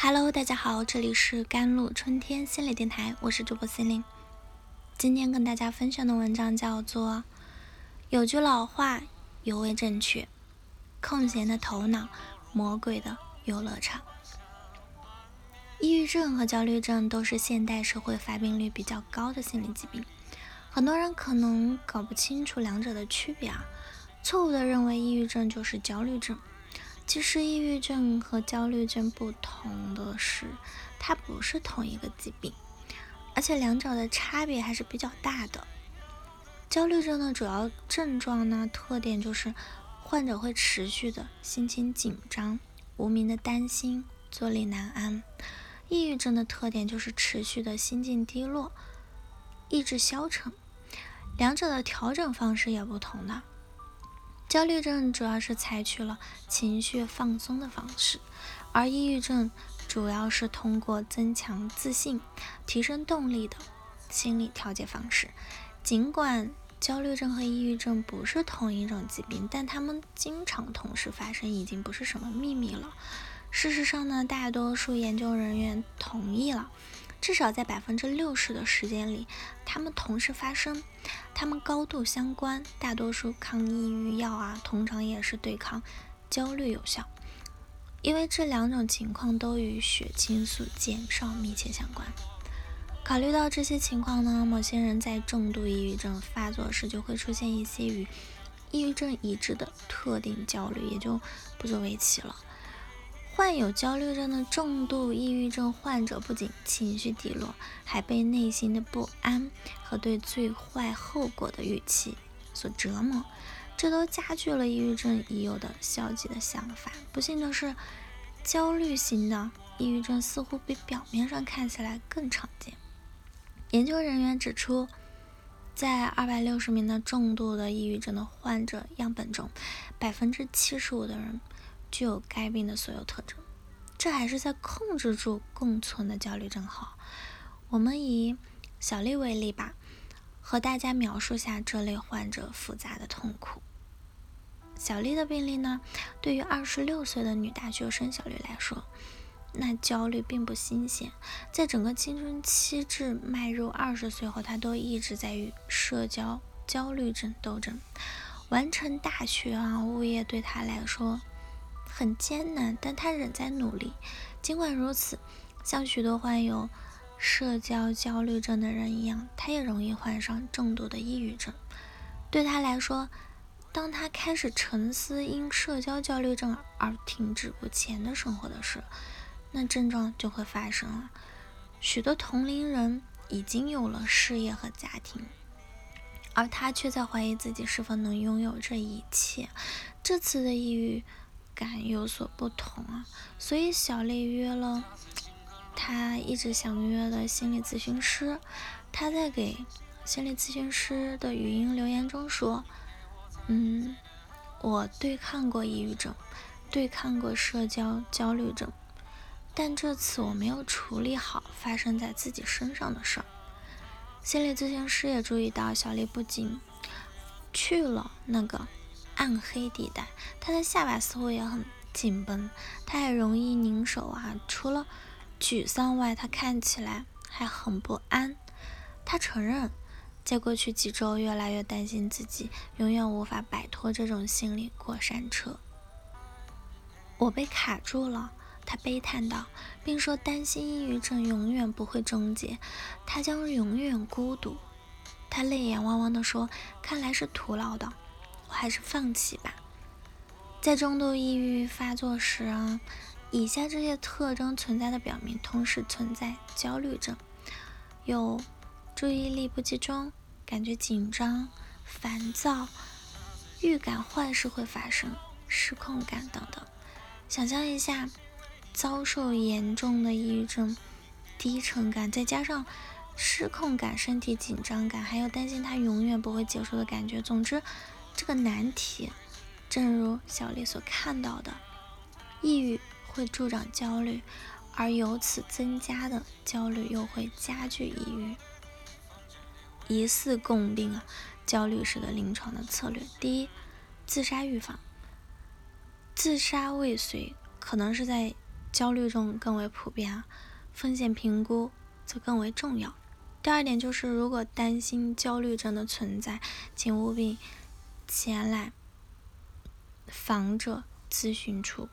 Hello，大家好，这里是甘露春天心理电台，我是主播心灵。今天跟大家分享的文章叫做《有句老话尤为正确：空闲的头脑，魔鬼的游乐场》。抑郁症和焦虑症都是现代社会发病率比较高的心理疾病，很多人可能搞不清楚两者的区别啊，错误的认为抑郁症就是焦虑症。其实，抑郁症和焦虑症不同的是，它不是同一个疾病，而且两者的差别还是比较大的。焦虑症的主要症状呢，特点就是患者会持续的心情紧张、无名的担心、坐立难安；抑郁症的特点就是持续的心境低落、意志消沉，两者的调整方式也不同的。焦虑症主要是采取了情绪放松的方式，而抑郁症主要是通过增强自信、提升动力的心理调节方式。尽管焦虑症和抑郁症不是同一种疾病，但它们经常同时发生已经不是什么秘密了。事实上呢，大多数研究人员同意了。至少在百分之六十的时间里，它们同时发生，它们高度相关。大多数抗抑郁药啊，通常也是对抗焦虑有效，因为这两种情况都与血清素减少密切相关。考虑到这些情况呢，某些人在重度抑郁症发作时就会出现一些与抑郁症一致的特定焦虑，也就不足为奇了。患有焦虑症的重度抑郁症患者不仅情绪低落，还被内心的不安和对最坏后果的预期所折磨，这都加剧了抑郁症已有的消极的想法。不幸的是，焦虑型的抑郁症似乎比表面上看起来更常见。研究人员指出，在二百六十名的重度的抑郁症的患者样本中，百分之七十五的人。具有该病的所有特征，这还是在控制住共存的焦虑症好。我们以小丽为例吧，和大家描述下这类患者复杂的痛苦。小丽的病例呢，对于二十六岁的女大学生小丽来说，那焦虑并不新鲜。在整个青春期至迈入二十岁后，她都一直在与社交焦虑症斗争。完成大学啊，物业对她来说。很艰难，但他仍在努力。尽管如此，像许多患有社交焦虑症的人一样，他也容易患上重度的抑郁症。对他来说，当他开始沉思因社交焦虑症而停滞不前的生活的事，那症状就会发生了。许多同龄人已经有了事业和家庭，而他却在怀疑自己是否能拥有这一切。这次的抑郁。感有所不同啊，所以小丽约了她一直想约的心理咨询师。她在给心理咨询师的语音留言中说：“嗯，我对抗过抑郁症，对抗过社交焦虑症，但这次我没有处理好发生在自己身上的事儿。”心理咨询师也注意到，小丽不仅去了那个。暗黑地带，他的下巴似乎也很紧绷，他也容易拧手啊。除了沮丧外，他看起来还很不安。他承认，在过去几周越来越担心自己永远无法摆脱这种心理过山车。我被卡住了，他悲叹道，并说担心抑郁症永远不会终结，他将永远孤独。他泪眼汪汪地说：“看来是徒劳的。”我还是放弃吧。在中度抑郁发作时啊，以下这些特征存在的表明，同时存在焦虑症：有注意力不集中、感觉紧张、烦躁、预感坏事会发生、失控感等等。想象一下，遭受严重的抑郁症，低沉感，再加上失控感、身体紧张感，还有担心它永远不会结束的感觉。总之。这个难题，正如小丽所看到的，抑郁会助长焦虑，而由此增加的焦虑又会加剧抑郁。疑似共病啊，焦虑时的临床的策略：第一，自杀预防。自杀未遂可能是在焦虑症更为普遍啊，风险评估则更为重要。第二点就是，如果担心焦虑症的存在，请务必前来防者咨询处，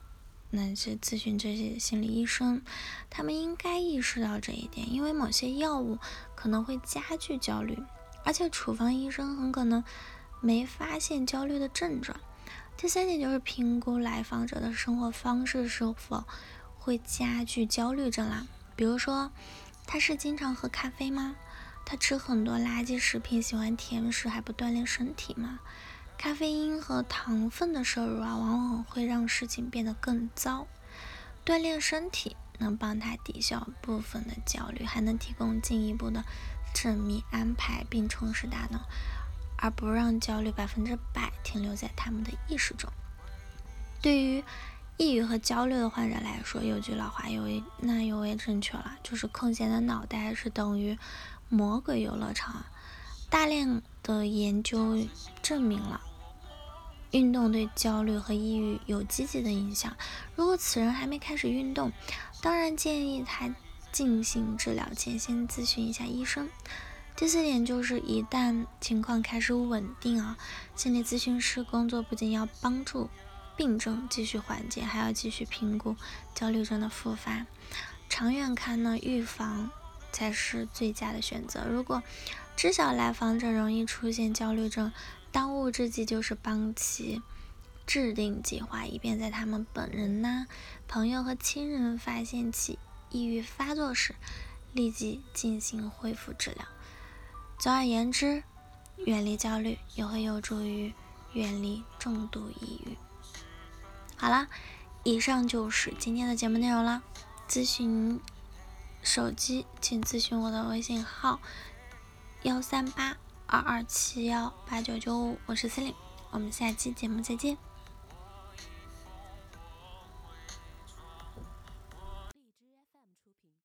那些咨询这些心理医生，他们应该意识到这一点，因为某些药物可能会加剧焦虑，而且处方医生很可能没发现焦虑的症状。第三点就是评估来访者的生活方式是否会加剧焦虑症啦。比如说，他是经常喝咖啡吗？他吃很多垃圾食品，喜欢甜食，还不锻炼身体吗？咖啡因和糖分的摄入啊，往往会让事情变得更糟。锻炼身体能帮他抵消部分的焦虑，还能提供进一步的缜密安排，并充实大脑。而不让焦虑百分之百停留在他们的意识中。对于抑郁和焦虑的患者来说，有句老话有那尤为正确了，就是空闲的脑袋是等于魔鬼游乐场。大量的研究证明了，运动对焦虑和抑郁有积极的影响。如果此人还没开始运动，当然建议他进行治疗前先咨询一下医生。第四点就是，一旦情况开始稳定啊，心理咨询师工作不仅要帮助病症继续缓解，还要继续评估焦虑症的复发。长远看呢，预防才是最佳的选择。如果知晓来访者容易出现焦虑症，当务之急就是帮其制定计划，以便在他们本人呐、朋友和亲人发现其抑郁发作时，立即进行恢复治疗。总而言之，远离焦虑也会有助于远离重度抑郁。好了，以上就是今天的节目内容了。咨询手机，请咨询我的微信号：幺三八二二七幺八九九五，我是司令，我们下期节目再见。